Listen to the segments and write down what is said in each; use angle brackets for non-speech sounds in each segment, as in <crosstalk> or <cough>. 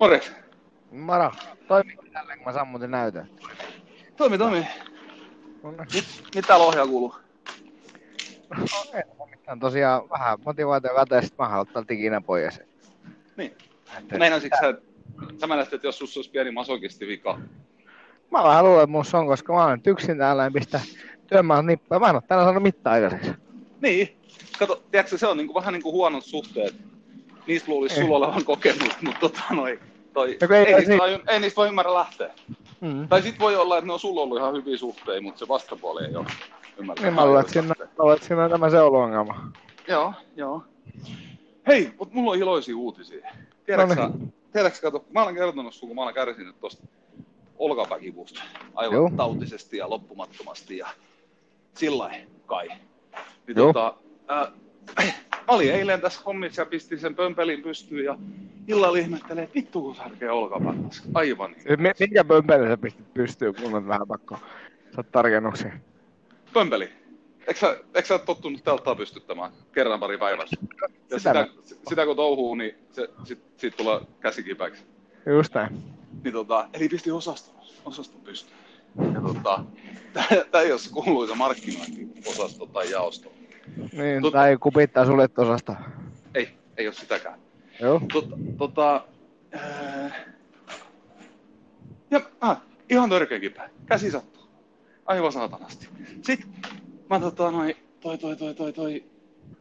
Morjens. Moro. Toimiiko tälleen, kun mä sammutin näytön? Toimi, toimi. No, niin. Mit, mitä lohja kuuluu? no, ei ole mitään. Tosiaan vähän motivaatio ja sit mä haluan ottaa ikinä pois. Niin. Että- Meinasitko sä, sä meinasit, että jos sussa olisi pieni masokisti vika. Mä vähän luulen, että musta on, koska mä nyt yksin täällä en pistä työmaan nippaa. Mä en oo täällä saanut mitään aikaiseksi. Niin. Kato, tiedätkö, se on niinku, vähän niin kuin huonot suhteet. Niistä luulisi sulla olevan kokemus, mutta tota noi, toi, No ei- ei, niistä, niin- voi- ei niistä voi ymmärrä lähteä. Mm. Tai sit voi olla, että ne on sulla ollut ihan hyviä suhteita, mutta se vastapuoli ei ole ymmärtänyt. Niin mä luulen, että siinä, on tämä seulu-ongelma. Joo, joo. Hei, mutta mulla on iloisia uutisia. Tiedätkö, No no tiedätkö kato, mä olen kertonut sun, kun mä olen kärsinyt tosta olkapäkivusta aivan Joo. tautisesti ja loppumattomasti ja sillä kai. Niin Joo. tota, ää, mä olin eilen tässä hommissa ja pistin sen pömpelin pystyyn ja illalla ihmettelee, että vittu kun särkee olkapäätässä. Aivan. Mi- Minkä pömpelin sä pistit pystyyn, kun on vähän pakko saada tarkennuksia? Pömpeli. Eikö sä, eikö sä ole tottunut telttaa pystyttämään kerran pari päivässä? Ja Sitä sitä, sitä, kun touhuu, niin se, sit, siitä tulee käsikipäksi. Just näin. Niin tota, eli pisti osaston, osaston pystyyn. Ja tota, tää ei ole se kuuluisa markkinointiosasto tai jaosto. Niin, Tot- tai kupittaa suljettu osasta. Ei, ei ole sitäkään. Joo. Tota, tota ää, ja ah, ihan törkeä kipeä. Käsi sattuu. Aivan saatanasti. Sitten mä tota noin, toi, toi, toi, toi, toi.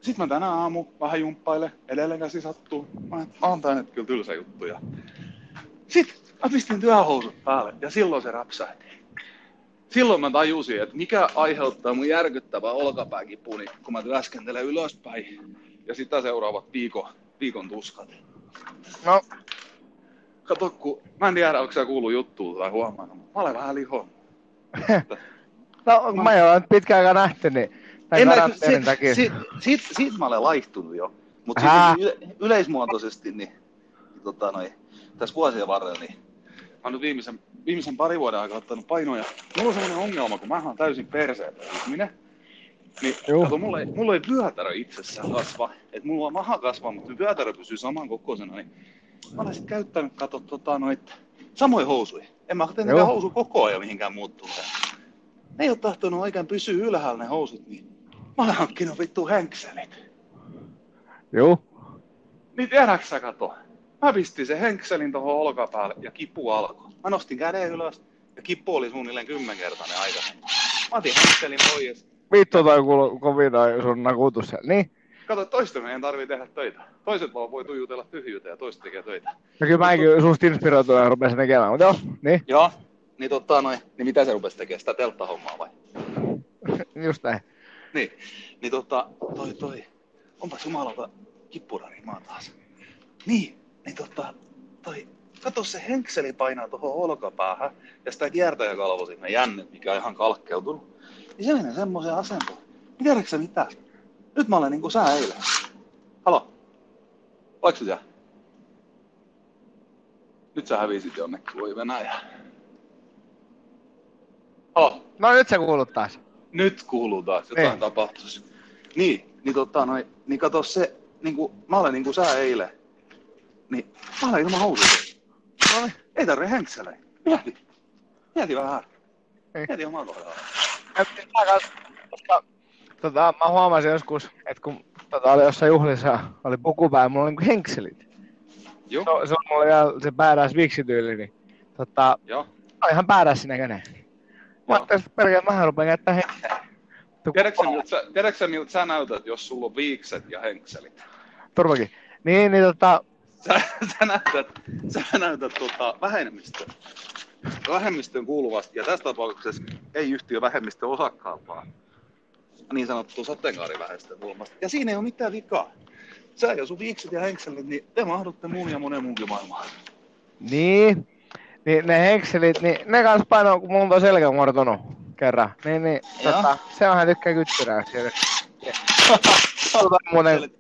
Sitten mä tänä aamu vähän jumppaile, edelleen käsi sattuu. Mä et, on tää nyt kyllä tylsä juttu. Ja... Sitten mä pistin työhousut päälle ja silloin se räpsähti. Silloin mä tajusin, että mikä aiheuttaa mun järkyttävää olkapääkipuni, kun mä työskentelen ylöspäin. Ja sitä seuraavat viikon, viikon tuskat. No, Kato, kun mä en tiedä, onko sä kuullut juttua tai huomannut, mutta mä olen vähän lihon. <laughs> no kun mä en ole pitkään aikaa nähty, niin En mä, karanteenin si, takia. si, siitä, siitä mä olen laihtunut jo. Mutta yle, yleismuotoisesti, niin, niin tota, noi, tässä vuosien varrella, niin mä oon nyt viimeisen, viimeisen parin vuoden aikaa ottanut painoja. Mulla on sellainen ongelma, kun mä oon täysin perseen ihminen. Niin, kato, mulla ei, mulla ei vyötärö itsessään kasva. Et mulla on maha kasvaa, mutta vyötärö pysyy saman kokoisena. Niin mä olen sit käyttänyt, kato, tota, noit, samoja housuja. En mä tietenkään housu koko ajan mihinkään muuttunut. Ne ei ole tahtonut oikein pysyä ylhäällä ne housut, niin mä olen hankkinut vittu henkselit. Joo. Niin tiedätkö sä kato? Mä pistin sen henkselin tuohon olkapäälle ja kipu alkoi. Mä nostin käden ylös ja kipu oli suunnilleen kymmenkertainen aikaisemmin. Mä otin henkselin pois. Vittu kuulu kovin toi sun nakutus. Niin. Kato, toista meidän tarvii tehdä töitä. Toiset vaan voi tuijutella tyhjyyteen ja toiset tekee töitä. No kyllä mäkin susta inspiroituin ja rupesin tekemään, mutta joo, niin, Joo. Niin tota noin, niin mitä se rupesi tekemään? Sitä telttahommaa vai? <laughs> just näin. Niin, niin tota, toi toi, onpas jumalauta kippurari maa taas. Niin, niin tota, toi, kato se henkseli painaa tuohon olkapäähän ja sitä kiertäjäkalvo sinne jänne, mikä on ihan kalkkeutunut. Niin se menee semmoiseen asentoon. Niin tiedätkö sä mitä? Nyt mä olen niinku sä eilen. Halo? Oletko siellä? Nyt sä hävisit jonnekin, voi Venäjä. Halo? No nyt se kuulut taas. nyt kuuluu taas, jotain Niin. tapahtuisi. Niin, niin tota noin, niin kato se, niinku, mä olen niinku sä eilen, niin mä olen ilman housuja. No niin. Ei tarvitse henkselejä. Mieti. Mieti vähän. Niin. Mieti omaa kohdalla. Mä Tota, mä huomasin joskus, että kun tota, oli jossain juhlissa, oli pukupää ja mulla oli niinku henkselit. Joo, Se, se on mulla vielä se päädäs viksityyli, niin tota, joo. on ihan päädäs näköinen. Mä Joo. ajattelin, että perkele, mähän rupean käyttää henkseliä. Tiedätkö miltä sä, tiedätkö miltä sä näytät, jos sulla on viikset ja henkselit? Turvakin. Niin, niin tota, Sä, sä näytät, sä näytät tota, vähemmistöön. Vähemmistöön kuuluvasti, ja tässä tapauksessa ei yhtiö vähemmistön osakkaan, vaan niin sanottu sateenkaariväestön kulmasta. Ja siinä ei ole mitään vikaa. Sä ja sun viikset ja henkselit, niin te mahdutte mun ja monen munkin maailmaan. niin, niin ne henkselit, niin ne kans paino, kun mulla on selkä murtunut kerran. Niin, niin, tota, se onhan tykkää kyttyrää siellä. <laughs> Tota, muuten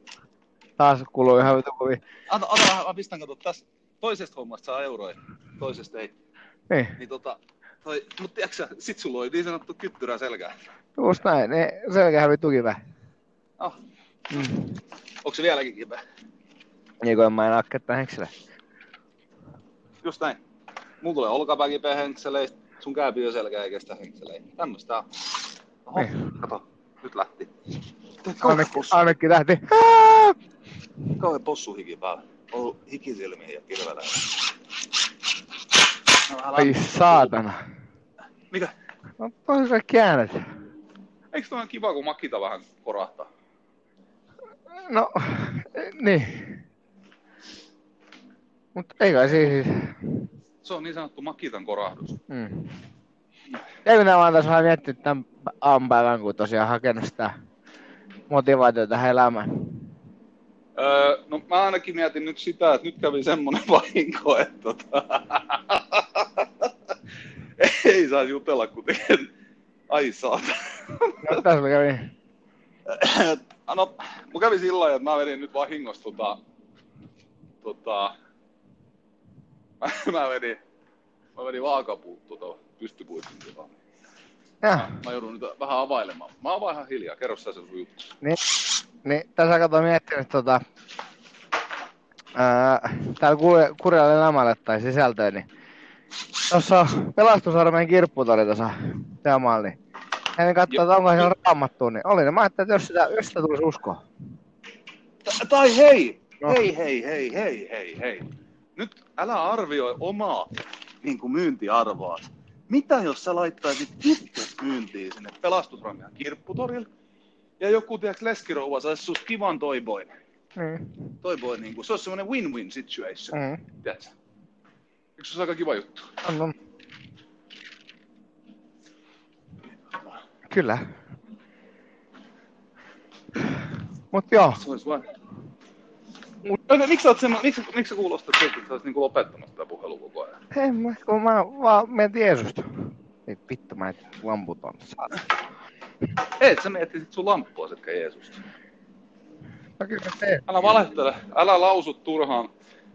taas kuluu ihan vitu kovin. Anta, anta vähän, mä pistän kato tässä. Toisesta hommasta saa euroja, toisesta ei. Niin, Niin tota, toi, mut tiedätkö sä, sit sulla oli niin sanottu kyttyrä selkää. just näin. Ne selkähän vitu kipeä. Oh, Mm. onko se vieläkin kipeä? Niin kuin en mä enää ketään henkselä. just näin. Mulla tulee olkapää kipeä henkseleistä, sun kääpi selkä ei kestä henkseleitä. Tämmöstä on. Oho, Niin. kato, nyt lähti. Ainakin, ainakin lähti. Kauhean possu hiki päällä. Ollut hikisilmiä ja kilvetä. No, Ai saatana. Mikä? No tosi sä käännät. Eikö ole kiva, kun makita vähän korahtaa? No, niin. Mut ei kai siis... Se on niin sanottu makitan korahdus. Mm. Ja minä vaan tässä vähän miettinyt tämän aamupäivän, kun tosiaan hakenut sitä motivaatiota tähän elämään. Öö, no mä ainakin mietin nyt sitä, että nyt kävi semmonen <laughs> vahinko, että tota, <laughs> ei saa jutella, kun tekee... Ai saata. No, tässä mä kävin. <clears throat> no, mun kävi sillä lailla, että mä vedin nyt vahingossa tota, tota, <laughs> mä, vedin, mä vedin vaakapuut tota, pystypuitin tota. Mä, mä joudun nyt vähän availemaan. Mä avaan ihan hiljaa, kerro sä se sun juttu. niin, niin tässä kato miettinyt tota... Ää, täällä Kur- Kurjalle elämälle tai sisältöön, niin tuossa pelastusarmeen kirpputori tuossa teemaalla, niin hän katsoo, että onko siellä raamattu, niin oli ne. Mä ajattelin, että jos sitä, jos sitä tulisi uskoa. T- tai hei, No. hei, hei, hei, hei, hei, hei. Nyt älä arvioi omaa niin kuin myyntiarvoa. Mitä jos sä laittaisit itse myyntiin sinne pelastusrangan kirpputorille ja joku, tiedätkö, leskirouva saisi sus kivan toiboin. Niin. Toiboin, niin kuin, se olisi semmoinen win-win situation, Mm. tiedätkö? Eikö se ole aika kiva juttu? On, on. Kyllä. Mut joo, Se olisi vain... Mut, okay, miksi, sä oot semmo, miksi, miksi kuulostat siltä, että sä olisit niin lopettamassa tätä puhelua koko ajan? ei mä, kun mä vaan mietin Jeesusta. Ei vittu, mä et lamput on. Et sä miettisit sun lamppua, etkä Jeesusta. No kyllä mä teen. Älä valehtele, älä lausu turhaan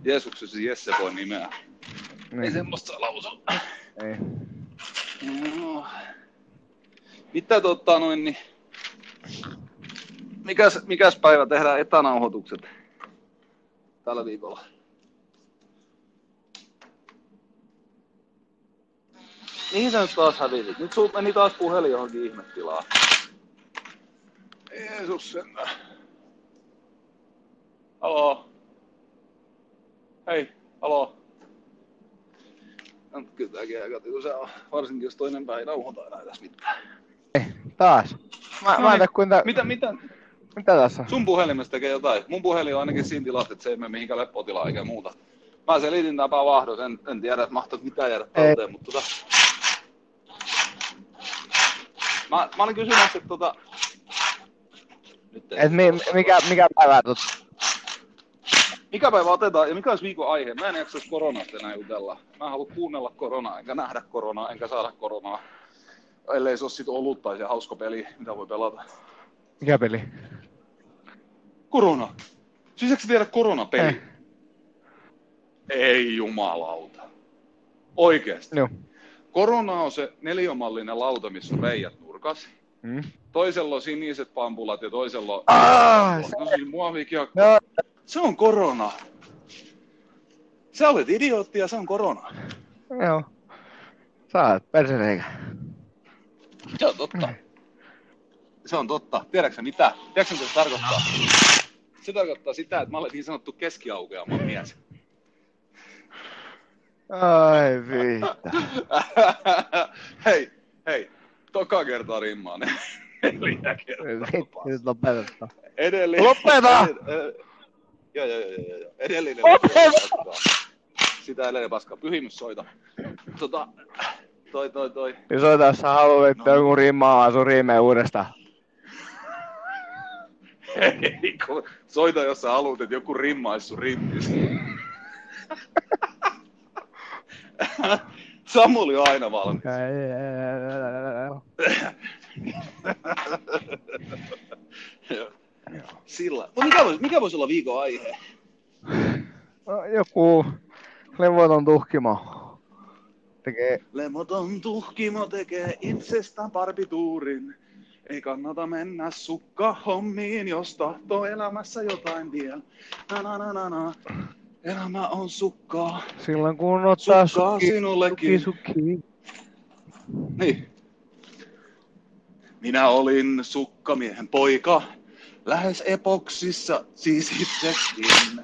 Jeesuksesi Jesse voi nimeä. Ei Niin. semmoista saa lausua. Ei. No. Mitä tota noin, niin... Mikäs, mikäs päivä tehdään etänauhoitukset tällä viikolla? Mihin sä nyt taas hävisit? Nyt sul meni taas puhelin johonkin ihmetilaan. Jeesus sen. Halo. Hei, halo. No, kyllä tämäkin aika tylsää on, varsinkin jos toinen ei nauhoita enää tässä mitään. Taas. Mä, No mä en niin. tiedä kuinka... Mitä, mitä? Mitä tässä on? Sun puhelimesta tekee jotain. Mun puhelin on ainakin siinä tilassa, että se ei mene mihinkään leppotilaan eikä muuta. Mä selitin täpä vahdos, en, en tiedä, että mahtaisi mitään jäädä talteen, mutta tota... Mä, mä olin kysymässä, että tota... Nyt ei Et mi, mikä, mikä päivä tot... Mikä päivä otetaan ja mikä olisi viikon aihe? Mä en jaksaisi koronasta enää jutella. Mä en halua kuunnella koronaa, enkä nähdä koronaa, enkä saada koronaa. Ellei se ole sit ollut tai se hauska peli, mitä voi pelata. Mikä peli? Korona. Siis eikö tiedä koronapeli? Eh. Ei jumalauta. Oikeesti. Joo. Korona on se neliömallinen lauta, missä on reijät nurkas. Mm. Toisella on siniset pampulat ja toisella on... Ah, no siis muovikiekko. Joo. Se on korona. Sä olet idiootti ja se on korona. Joo. Sä oot persereikä. Se on totta. Se on totta. Tiedätkö mitä? Tiedätkö mitä se tarkoittaa? Se tarkoittaa sitä, että mä olen niin sanottu keskiaukeama mies. Ai vittu. <laughs> hei, hei. Toka kertaa rimmaa. <laughs> Neljä kertaa. Vittu, nyt lopetetaan. Edellinen. Lopeta! Joo, joo, joo, joo. Edellinen. Lopeta! Sitä edellinen paskaa. Pyhimys soita. Tota, toi, toi, toi. Niin soita, jos sä haluat, että No. joku rimmaa sun riimeen uudestaan. <laughs> Ei, kun soita, jos sä haluat, että joku rimmaisi sun rimmis. <laughs> Samuli on aina valmis. Sillä. Mikä voisi, mikä voisi olla viikon aihe? No, Joku levoton tuhkimo. Tekee Lemoton tuhkimo tekee itsestään barbituurin. Ei kannata mennä sukka hommiin, jos tahtoo elämässä jotain vielä. Na na na na na. Elämä on sukkaa. Silloin kun ottaa Sukkaa sukki, sinullekin. sukki, sukki. Niin. Minä olin sukkamiehen poika, lähes epoksissa siis itsekin.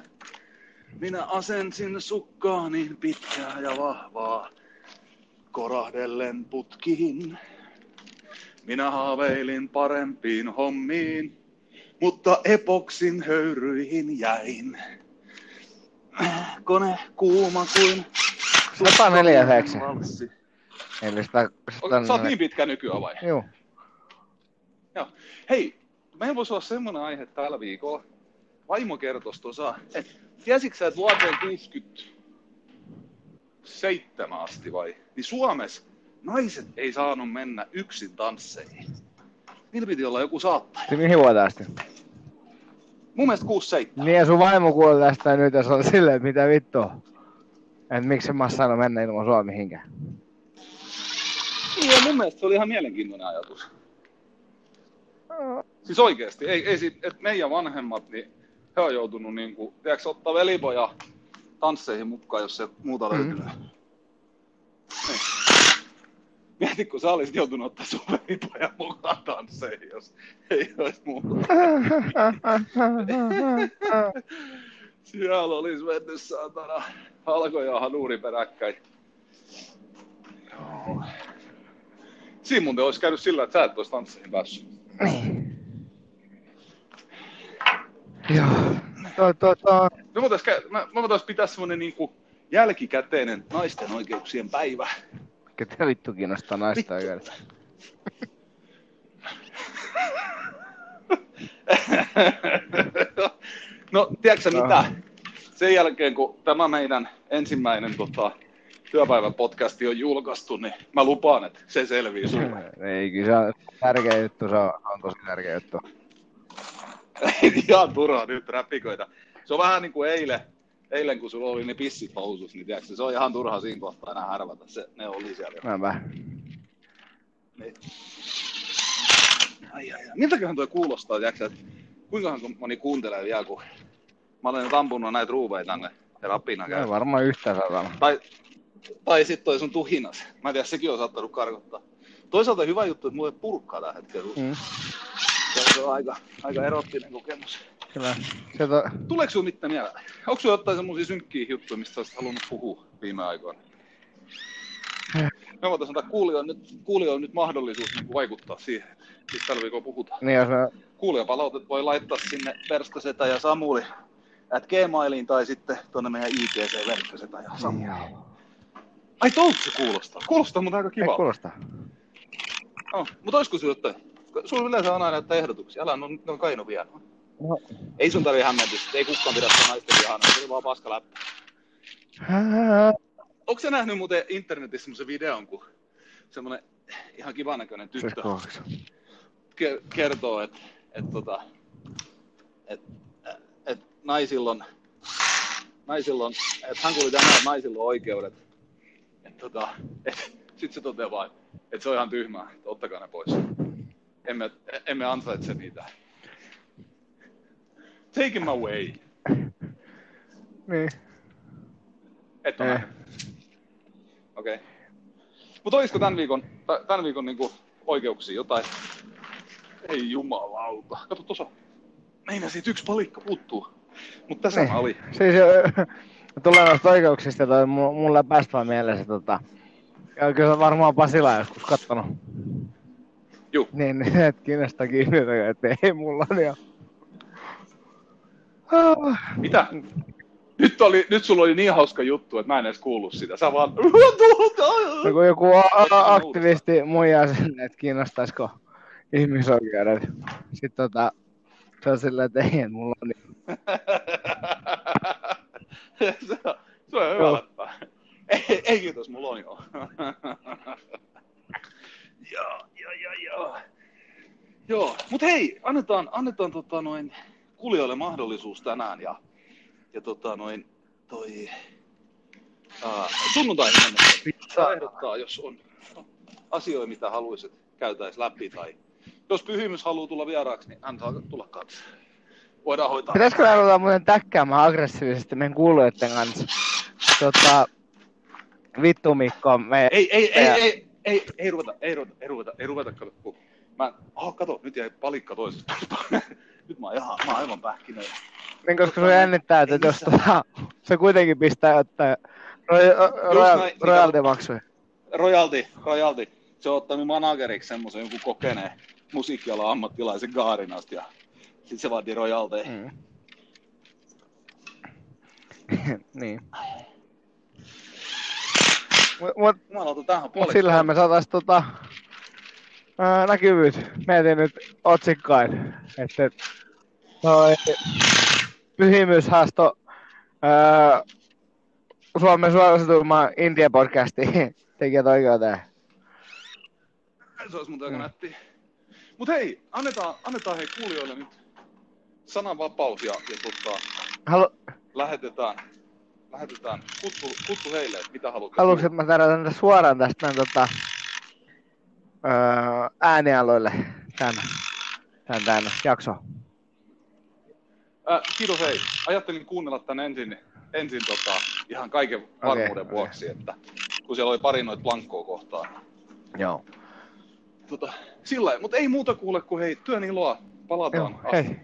Minä asensin sukkaa niin pitkää ja vahvaa, korahdellen putkiin. Minä haaveilin parempiin hommiin, mutta epoksin höyryihin jäin. Kone kuuma kuin 104 seksi. valssi. Eli sitä, sitä Sä oot niin pitkä nykyään vai? Joo. Joo. Hei, meillä voisi olla semmoinen aihe tällä viikolla. Vaimo kertoi tuossa, että tiesitkö sä, että vuoteen 67 asti vai, niin Suomessa naiset ei saanut mennä yksin tansseihin. Niillä piti olla joku saattaja. Se mihin vuoteen asti? Mun mielestä 67. Niin ja sun vaimo kuoli tästä nyt ja se on silleen, että mitä vittua. Et miksi mä saanut mennä ilman sua mihinkään. Niin, ja mun mielestä se oli ihan mielenkiintoinen ajatus. Siis oikeesti, ei, ei sit, et meidän vanhemmat, niin he on joutunut niinku, tiedätkö, ottaa velipoja tansseihin mukaan, jos se muuta Mm. löytyy. Niin. Mieti, kun sä olisit joutunut ottaa sun velipojan mukaan tansseihin, jos ei olisi muuta. Siellä olisi mennyt saatana halkoja ja hanuuri peräkkäin. Joo. Siinä muuten olisi käynyt sillä, että sä et olisi tansseihin päässyt. Joo. Toi. Me voitais, kä- mä, mä voitais pitää semmonen niinku jälkikäteinen naisten oikeuksien päivä. Ketä vittu kiinnostaa naista oikeudet? no, tiedätkö sä mitä? Sen jälkeen, kun tämä meidän ensimmäinen tota, työpäivän podcasti on julkaistu, niin mä lupaan, että se selvii sulle. Ei, kyllä se on tärkeä juttu, se on, on tosi tärkeä juttu. <laughs> Ihan turhaa nyt räpikoita. Se on vähän niin kuin eilen, eilen kun sulla oli ne pissit housussa, niin tiedätkö, se on ihan turha siinä kohtaa enää härvätä. Se, ne oli siellä jo. Näinpä. Niin. Ai, ai, ai. Miltäköhän toi kuulostaa, tiedätkö, että kuinkahan moni kuuntelee vielä, kun mä olen nyt ampunut näitä ruuveja tänne ja rapina käy. Ei varmaan yhtä satana. Tai, tai sitten toi sun tuhinas. Mä en tiedä, sekin on saattanut karkottaa. Toisaalta hyvä juttu, että mulla ei purkkaa tällä hetkellä. Mm. Se on aika, aika erottinen kokemus. Kyllä. Se to... Tuleeko sinulla mitään mieleen? Onko sinulla jotain semmoisia synkkiä juttuja, mistä olisit halunnut puhua viime aikoina? Me voitaisiin antaa kuulijoille nyt, kuulijoille nyt mahdollisuus niin vaikuttaa siihen, mistä tällä viikolla puhutaan. Niin jos me... Kuulijapalautet voi laittaa sinne Verkkosetä ja Samuli at Gmailiin tai sitten tuonne meidän IGC Verkkosetä ja Samuli. Joo. Ai tolta se kuulostaa. Kuulostaa mutta aika Ei kiva. kuulosta. No, mutta olisiko sinulla jotain? Sulla yleensä on aina ehdotuksia. Älä, no nyt on kaino vielä. No. Ei sun tarvitse hämmentyä. Ei kukaan pidä sitä naisten vihana. Se oli vaan paska läppä. Onko sä nähnyt muuten internetissä semmoisen videon, kun semmoinen ihan kivan näköinen tyttö ke- kertoo, että et, tota, et, et naisilla on, naisilla on, että hän kuuli tänään, että naisilla on oikeudet. Et, tota, et, sitten se toteaa vaan, että se on ihan tyhmää, että ottakaa ne pois. Emme, emme ansaitse niitä. Take him away. <laughs> Niin. Et ole nähnyt. Okei. Okay. Mutta olisiko tämän viikon, tä- tämän viikon niinku oikeuksia jotain? Ei jumalauta. Kato tuossa. Meina siitä yksi palikka puuttuu. Mutta tässä Niin. oli. Siis <laughs> tulee noista oikeuksista toi mu- mulle päästä vaan mieleen se tota... Ja kyllä varmaan Pasila joskus kattonut. Juu. Niin, niin et kiinnostaa kiinni, että ei mulla on jo. Ah. Mitä? Nyt, oli, nyt sulla oli niin hauska juttu, että mä en edes kuullut sitä. Sä vaan... <laughs> No kun joku a- a- aktivisti muijaa sinne, että kiinnostaisiko ihmisoikeudet. Sitten tota, se on silleen, että ei, että mulla on niin. <laughs> se, on- se on hyvä Joo. läppä. Ei, ei kiitos, mulla on jo. <laughs> joo, joo, joo, joo. Joo, mut hei, annetaan, annetaan tota noin kuulijoille mahdollisuus tänään ja, ja tota noin toi saa ehdottaa, jos on asioita, mitä haluaisit käytäis läpi tai jos pyhimys haluaa tulla vieraaksi, niin hän saa tulla kanssa. voidaan hoitaa. Pitäisikö me ruveta muuten täkkäämään aggressiivisesti meidän kuulijoiden kanssa? Tota, vittu Mikko, me... Ei, ei, ei, Ja- ei, ei, ei ruveta, ei ruveta, ei ruveta, ei ruveta, kato, mä, oh, kato, nyt jäi palikka toisesta. Nyt mä oon ihan, mä oon aivan pähkinä. Niin, koska se jännittää, että jos tota, se kuitenkin pistää ottaa näin, niin royaltimaksuja. Royalty, royalty, se on ottanut manageriksi semmoisen joku kokeneen musiikkialan ammattilaisen Gaarinasta ja sit se vaatii royalty. Mm. <laughs> niin. Mut, mut Mut sillähän me saatais tota, ää, näkyvyys. Mietin nyt otsikkain, että toi pyhimyshaasto ää, Suomen suosituimman India-podcastin tekijät oikeuteen. Se olisi muuten aika Mm. nätti. Mut hei, annetaan, annetaan hei kuulijoille nyt sananvapaus ja, ja tota, Halu, lähetetään, lähetetään kutsu, kutsu heille, että mitä haluat. haluatko, että mä tarjotan suoraan tästä näin, tota, ää, äänialoille tän, tän, tän jakso? Äh, kiitos hei. Ajattelin kuunnella tän ensin, ensin tota, ihan kaiken varmuuden okei. vuoksi, että kun siellä oli pari noita blankkoa kohtaa. Joo. Tota, sillä mutta ei muuta kuule kuin hei, työn iloa. Palataan Joo, asti. hei.